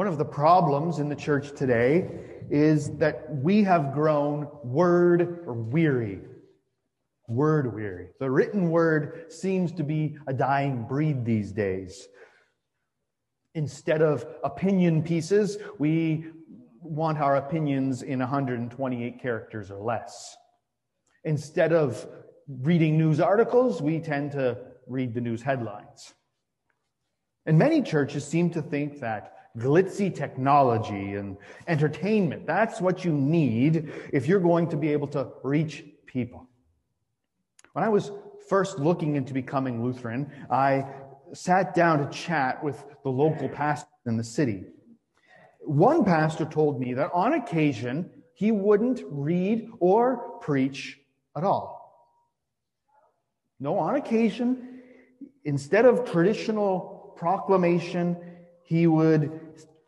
One of the problems in the church today is that we have grown word weary. Word weary. The written word seems to be a dying breed these days. Instead of opinion pieces, we want our opinions in 128 characters or less. Instead of reading news articles, we tend to read the news headlines. And many churches seem to think that glitzy technology and entertainment. That's what you need if you're going to be able to reach people. When I was first looking into becoming Lutheran, I sat down to chat with the local pastor in the city. One pastor told me that on occasion he wouldn't read or preach at all. No, on occasion, instead of traditional proclamation, he would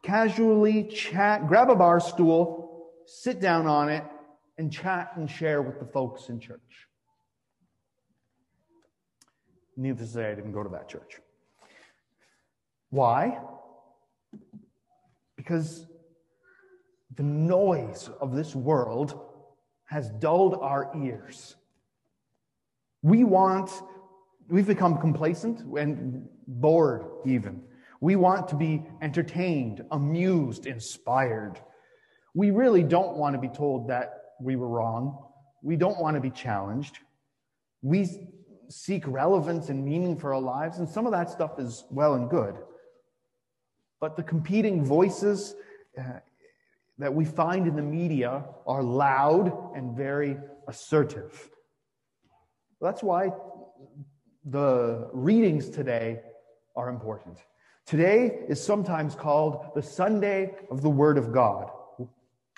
casually chat, grab a bar stool, sit down on it, and chat and share with the folks in church. Needless to say, I didn't go to that church. Why? Because the noise of this world has dulled our ears. We want, we've become complacent and bored even. We want to be entertained, amused, inspired. We really don't want to be told that we were wrong. We don't want to be challenged. We seek relevance and meaning for our lives, and some of that stuff is well and good. But the competing voices uh, that we find in the media are loud and very assertive. That's why the readings today are important. Today is sometimes called the Sunday of the Word of God,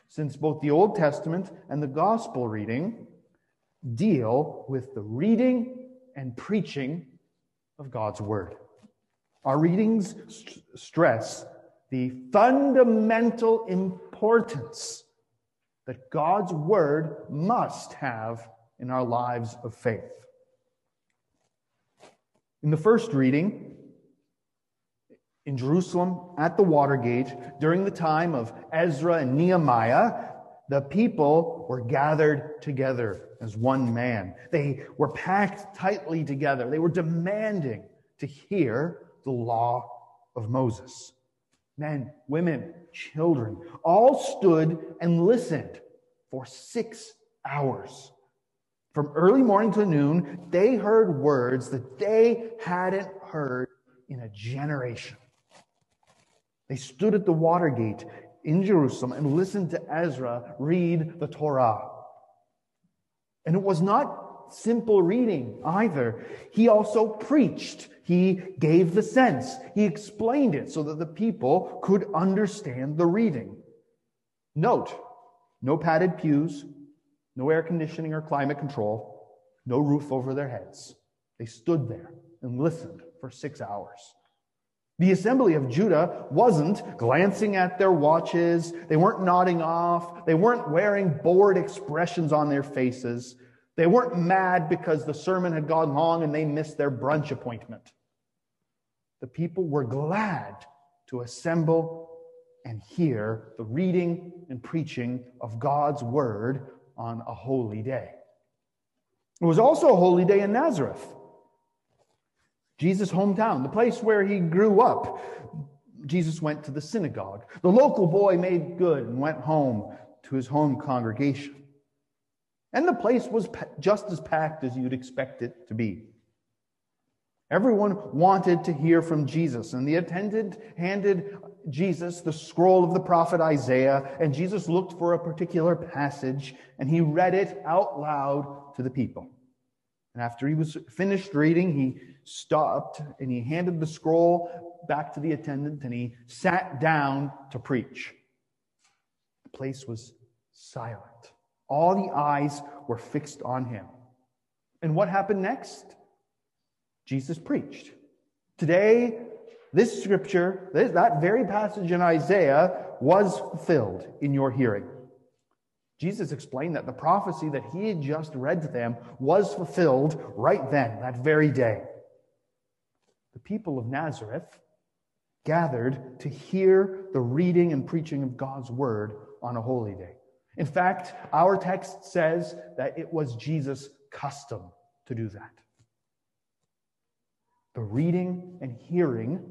since both the Old Testament and the Gospel reading deal with the reading and preaching of God's Word. Our readings st- stress the fundamental importance that God's Word must have in our lives of faith. In the first reading, in Jerusalem at the Watergate during the time of Ezra and Nehemiah, the people were gathered together as one man. They were packed tightly together. They were demanding to hear the law of Moses. Men, women, children all stood and listened for six hours. From early morning to noon, they heard words that they hadn't heard in a generation. They stood at the water gate in Jerusalem and listened to Ezra read the Torah. And it was not simple reading either. He also preached. He gave the sense. He explained it so that the people could understand the reading. Note, no padded pews, no air conditioning or climate control, no roof over their heads. They stood there and listened for six hours. The assembly of Judah wasn't glancing at their watches. They weren't nodding off. They weren't wearing bored expressions on their faces. They weren't mad because the sermon had gone long and they missed their brunch appointment. The people were glad to assemble and hear the reading and preaching of God's word on a holy day. It was also a holy day in Nazareth. Jesus' hometown, the place where he grew up. Jesus went to the synagogue. The local boy made good and went home to his home congregation. And the place was just as packed as you'd expect it to be. Everyone wanted to hear from Jesus, and the attendant handed Jesus the scroll of the prophet Isaiah, and Jesus looked for a particular passage, and he read it out loud to the people. And after he was finished reading, he stopped and he handed the scroll back to the attendant and he sat down to preach. The place was silent. All the eyes were fixed on him. And what happened next? Jesus preached. Today, this scripture, that very passage in Isaiah, was fulfilled in your hearing. Jesus explained that the prophecy that he had just read to them was fulfilled right then, that very day. The people of Nazareth gathered to hear the reading and preaching of God's word on a holy day. In fact, our text says that it was Jesus' custom to do that. The reading and hearing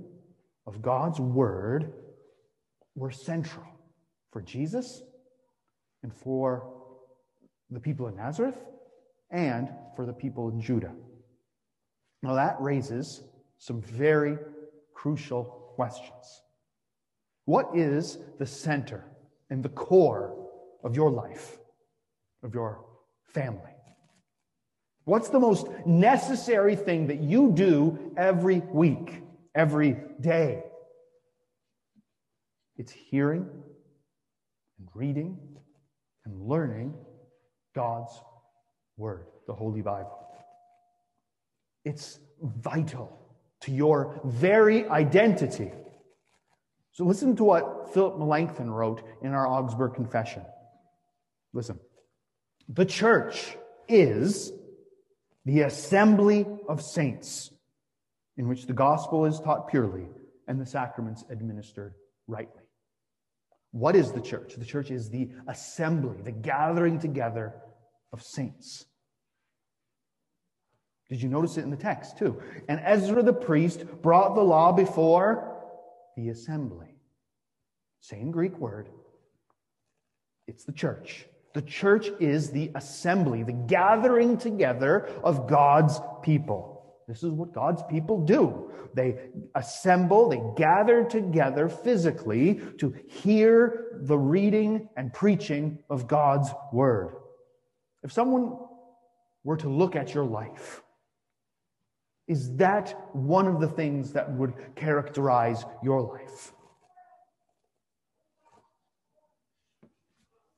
of God's word were central for Jesus and for the people in Nazareth and for the people in Judah. Now, that raises some very crucial questions. What is the center and the core of your life, of your family? What's the most necessary thing that you do every week, every day? It's hearing and reading and learning God's Word, the Holy Bible. It's vital to your very identity. So listen to what Philip Melanchthon wrote in our Augsburg Confession. Listen. The church is the assembly of saints in which the gospel is taught purely and the sacraments administered rightly. What is the church? The church is the assembly, the gathering together of saints. Did you notice it in the text too? And Ezra the priest brought the law before the assembly. Same Greek word. It's the church. The church is the assembly, the gathering together of God's people. This is what God's people do. They assemble, they gather together physically to hear the reading and preaching of God's word. If someone were to look at your life, is that one of the things that would characterize your life?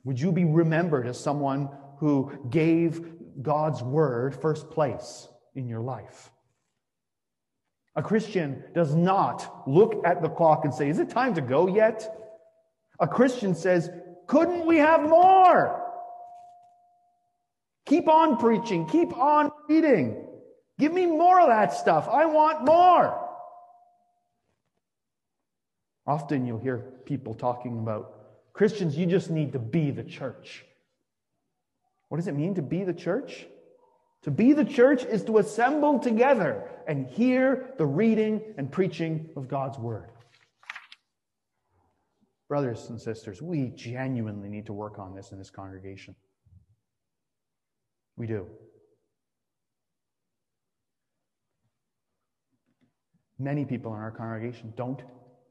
Would you be remembered as someone who gave God's word first place in your life? A Christian does not look at the clock and say, Is it time to go yet? A Christian says, Couldn't we have more? Keep on preaching, keep on reading. Give me more of that stuff. I want more. Often you'll hear people talking about Christians, you just need to be the church. What does it mean to be the church? To be the church is to assemble together and hear the reading and preaching of God's word. Brothers and sisters, we genuinely need to work on this in this congregation. We do. Many people in our congregation don't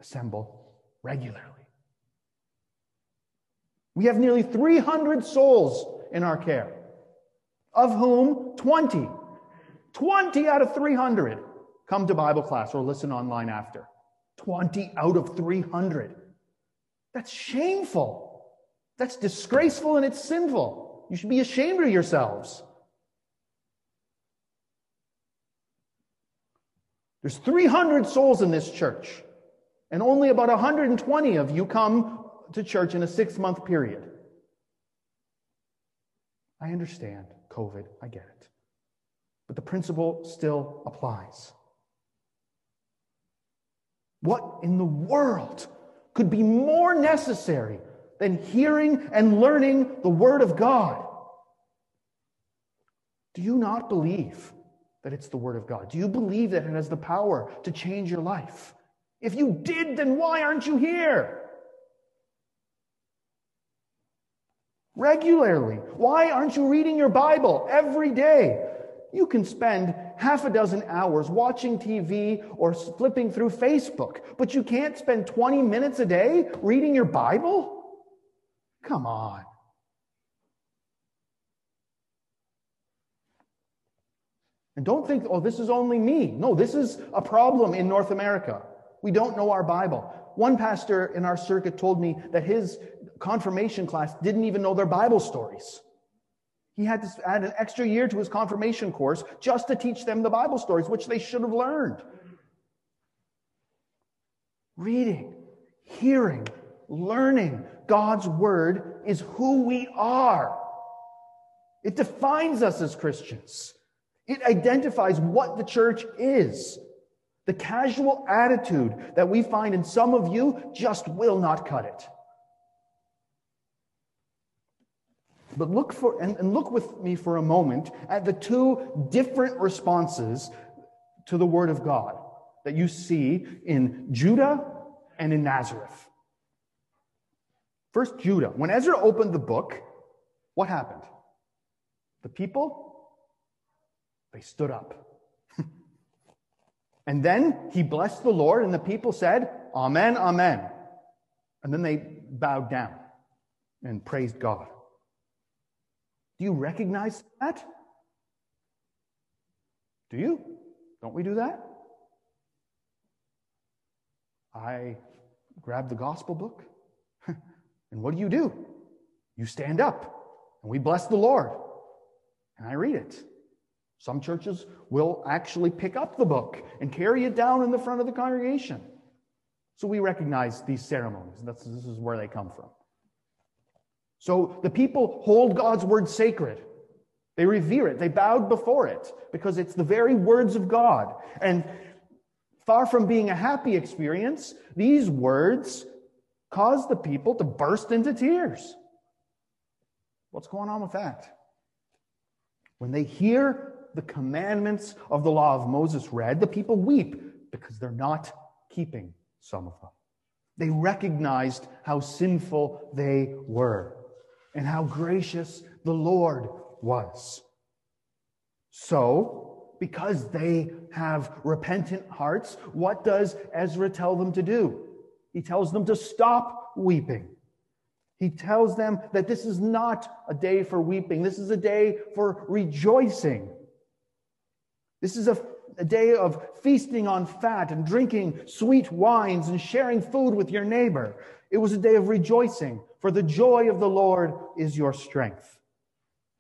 assemble regularly. We have nearly 300 souls in our care of whom 20, 20 out of 300 come to Bible class or listen online after. 20 out of 300. That's shameful. That's disgraceful and it's sinful. You should be ashamed of yourselves. There's 300 souls in this church, and only about 120 of you come to church in a six month period. I understand. COVID. I get it. But the principle still applies. What in the world could be more necessary than hearing and learning the Word of God? Do you not believe that it's the Word of God? Do you believe that it has the power to change your life? If you did, then why aren't you here? regularly. Why aren't you reading your Bible every day? You can spend half a dozen hours watching TV or flipping through Facebook, but you can't spend 20 minutes a day reading your Bible? Come on. And don't think, oh, this is only me. No, this is a problem in North America. We don't know our Bible. One pastor in our circuit told me that his confirmation class didn't even know their Bible stories. He had to add an extra year to his confirmation course just to teach them the Bible stories, which they should have learned. Reading, hearing, learning God's word is who we are. It defines us as Christians. It identifies what the church is. The casual attitude that we find in some of you just will not cut it. But look for, and, and look with me for a moment at the two different responses to the word of God that you see in Judah and in Nazareth. First, Judah. When Ezra opened the book, what happened? The people, they stood up. and then he blessed the Lord, and the people said, Amen, Amen. And then they bowed down and praised God. Do you recognize that? Do you? Don't we do that? I grab the gospel book, and what do you do? You stand up, and we bless the Lord, and I read it. Some churches will actually pick up the book and carry it down in the front of the congregation. So we recognize these ceremonies. This is where they come from. So the people hold God's word sacred. They revere it. They bowed before it because it's the very words of God. And far from being a happy experience, these words cause the people to burst into tears. What's going on with that? When they hear the commandments of the law of Moses read, the people weep because they're not keeping some of them. They recognized how sinful they were and how gracious the Lord was. So, because they have repentant hearts, what does Ezra tell them to do? He tells them to stop weeping. He tells them that this is not a day for weeping. This is a day for rejoicing. This is a, a, day of feasting on fat and drinking sweet wines and sharing food with your neighbor. It was a day of rejoicing, for the joy of the Lord is your strength.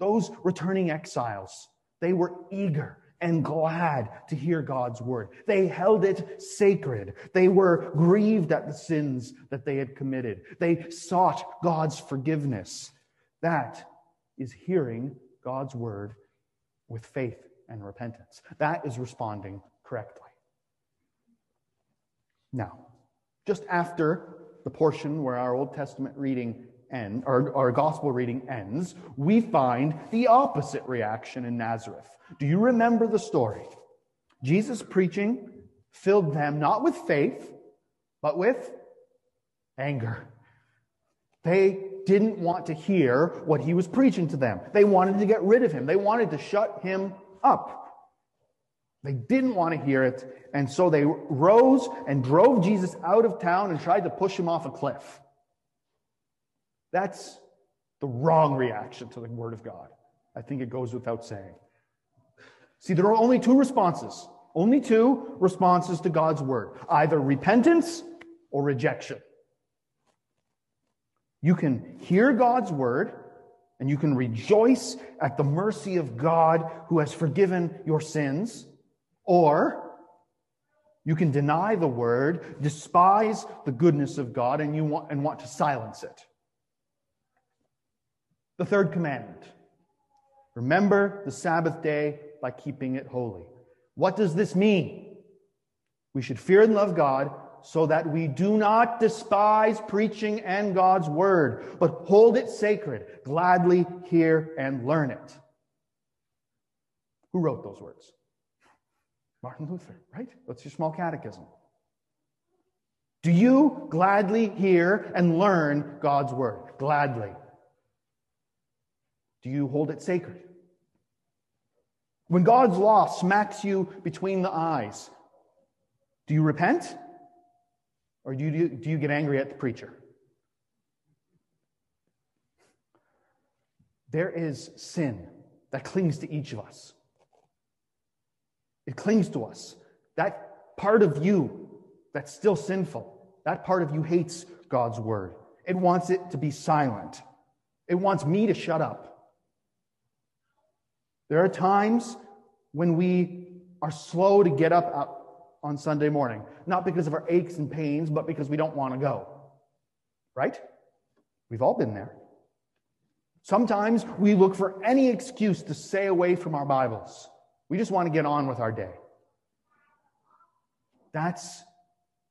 Those returning exiles, they were eager and glad to hear God's word. They held it sacred. They were grieved at the sins that they had committed. They sought God's forgiveness. That is hearing God's word with faith and repentance. That is responding correctly. Now, just after the portion where our Old Testament reading ends, our, our gospel reading ends, we find the opposite reaction in Nazareth. Do you remember the story? Jesus preaching filled them not with faith, but with anger. They didn't want to hear what he was preaching to them. They wanted to get rid of him. They wanted to shut him up. They didn't want to hear it, and so they rose and drove Jesus out of town and tried to push him off a cliff. That's the wrong reaction to the Word of God. I think it goes without saying. See, there are only two responses, only two responses to God's Word either repentance or rejection. You can hear God's Word and you can rejoice at the mercy of God who has forgiven your sins or you can deny the word, despise the goodness of God, and you want, and want to silence it. The third commandment. Remember the Sabbath day by keeping it holy. What does this mean? We should fear and love God so that we do not despise preaching and God's word, but hold it sacred, gladly hear and learn it. Who wrote those words? Martin Luther, right? That's your small catechism. Do you gladly hear and learn God's word? Gladly. Do you hold it sacred? When God's law smacks you between the eyes, do you repent? Or do you, do you get angry at the preacher? There is sin that clings to each of us. It clings to us. That part of you that's still sinful, that part of you hates God's word. It wants it to be silent. It wants me to shut up. There are times when we are slow to get up on Sunday morning, not because of our aches and pains, but because we don't want to go. Right? We've all been there. Sometimes we look for any excuse to stay away from our Bibles. We just want to get on with our day. That's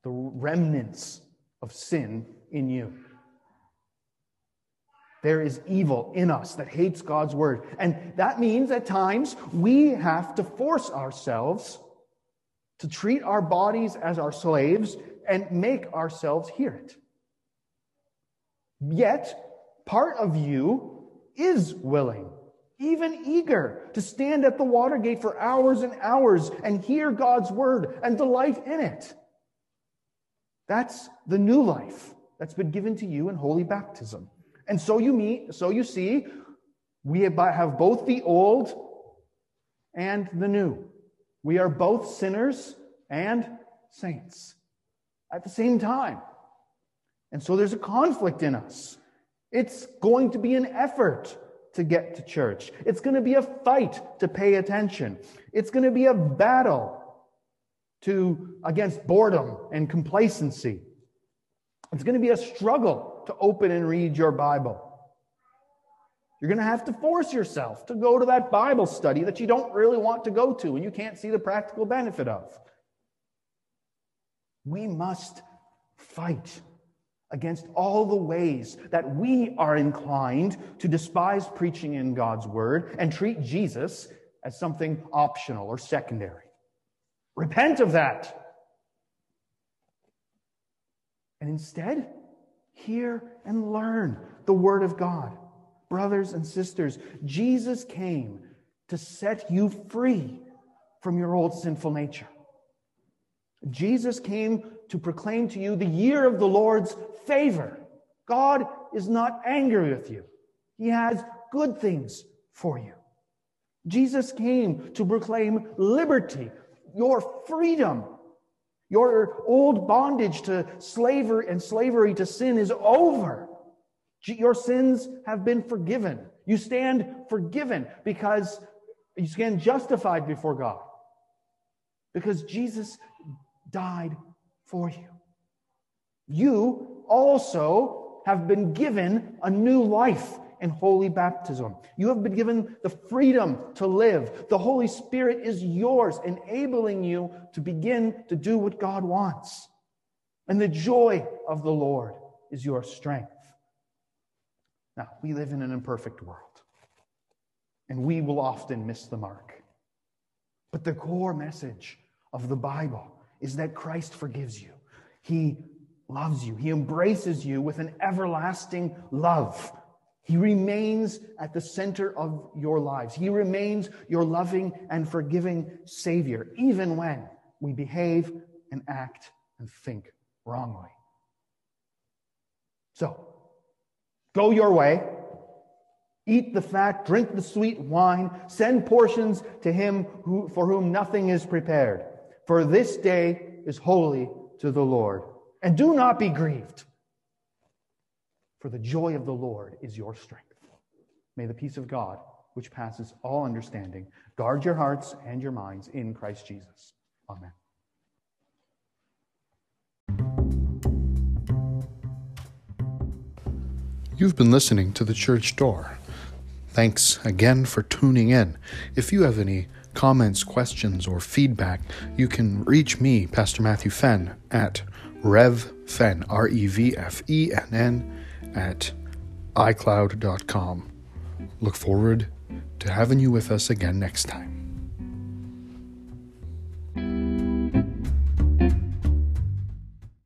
the remnants of sin in you. There is evil in us that hates God's word. And that means at times we have to force ourselves to treat our bodies as our slaves and make ourselves hear it. Yet, part of you is willing, even eager, to stand at the Watergate for hours and hours and hear God's word and delight in it. That's the new life that's been given to you in holy baptism. And so you meet, so you see, we have both the old and the new. We are both sinners and saints at the same time. And so there's a conflict in us. It's going to be an effort to get to church. It's going to be a fight to pay attention. It's going to be a battle to against boredom and complacency. It's going to be a struggle to open and read your Bible. You're going to have to force yourself to go to that Bible study that you don't really want to go to and you can't see the practical benefit of. We must fight against all the ways that we are inclined to despise preaching in God's word and treat Jesus as something optional or secondary. Repent of that. And instead, hear and learn the Word of God. Brothers and sisters, Jesus came to set you free from your old sinful nature. Jesus came to proclaim to you the year of the Lord's favor. God is not angry with you. He has good things for you. Jesus came to proclaim liberty your freedom. Your old bondage to slavery and slavery to sin is over. Your sins have been forgiven. You stand forgiven because you stand justified before God. Because Jesus died for you. You also have been given a new life in holy baptism. You have been given the freedom to live. The Holy Spirit is yours, enabling you to begin to do what God wants. And the joy of the Lord is your strength. Now, we live in an imperfect world, and we will often miss the mark. But the core message of the Bible is that Christ forgives you. He loves you. He embraces you with an everlasting love he remains at the center of your lives. He remains your loving and forgiving Savior, even when we behave and act and think wrongly. So, go your way. Eat the fat, drink the sweet wine, send portions to him who, for whom nothing is prepared. For this day is holy to the Lord. And do not be grieved for the joy of the Lord is your strength. May the peace of God, which passes all understanding, guard your hearts and your minds in Christ Jesus. Amen. You've been listening to The Church Door. Thanks again for tuning in. If you have any comments, questions, or feedback, you can reach me, Pastor Matthew Fenn, at revfenn, R E V F E N N at iCloud.com. Look forward to having you with us again next time.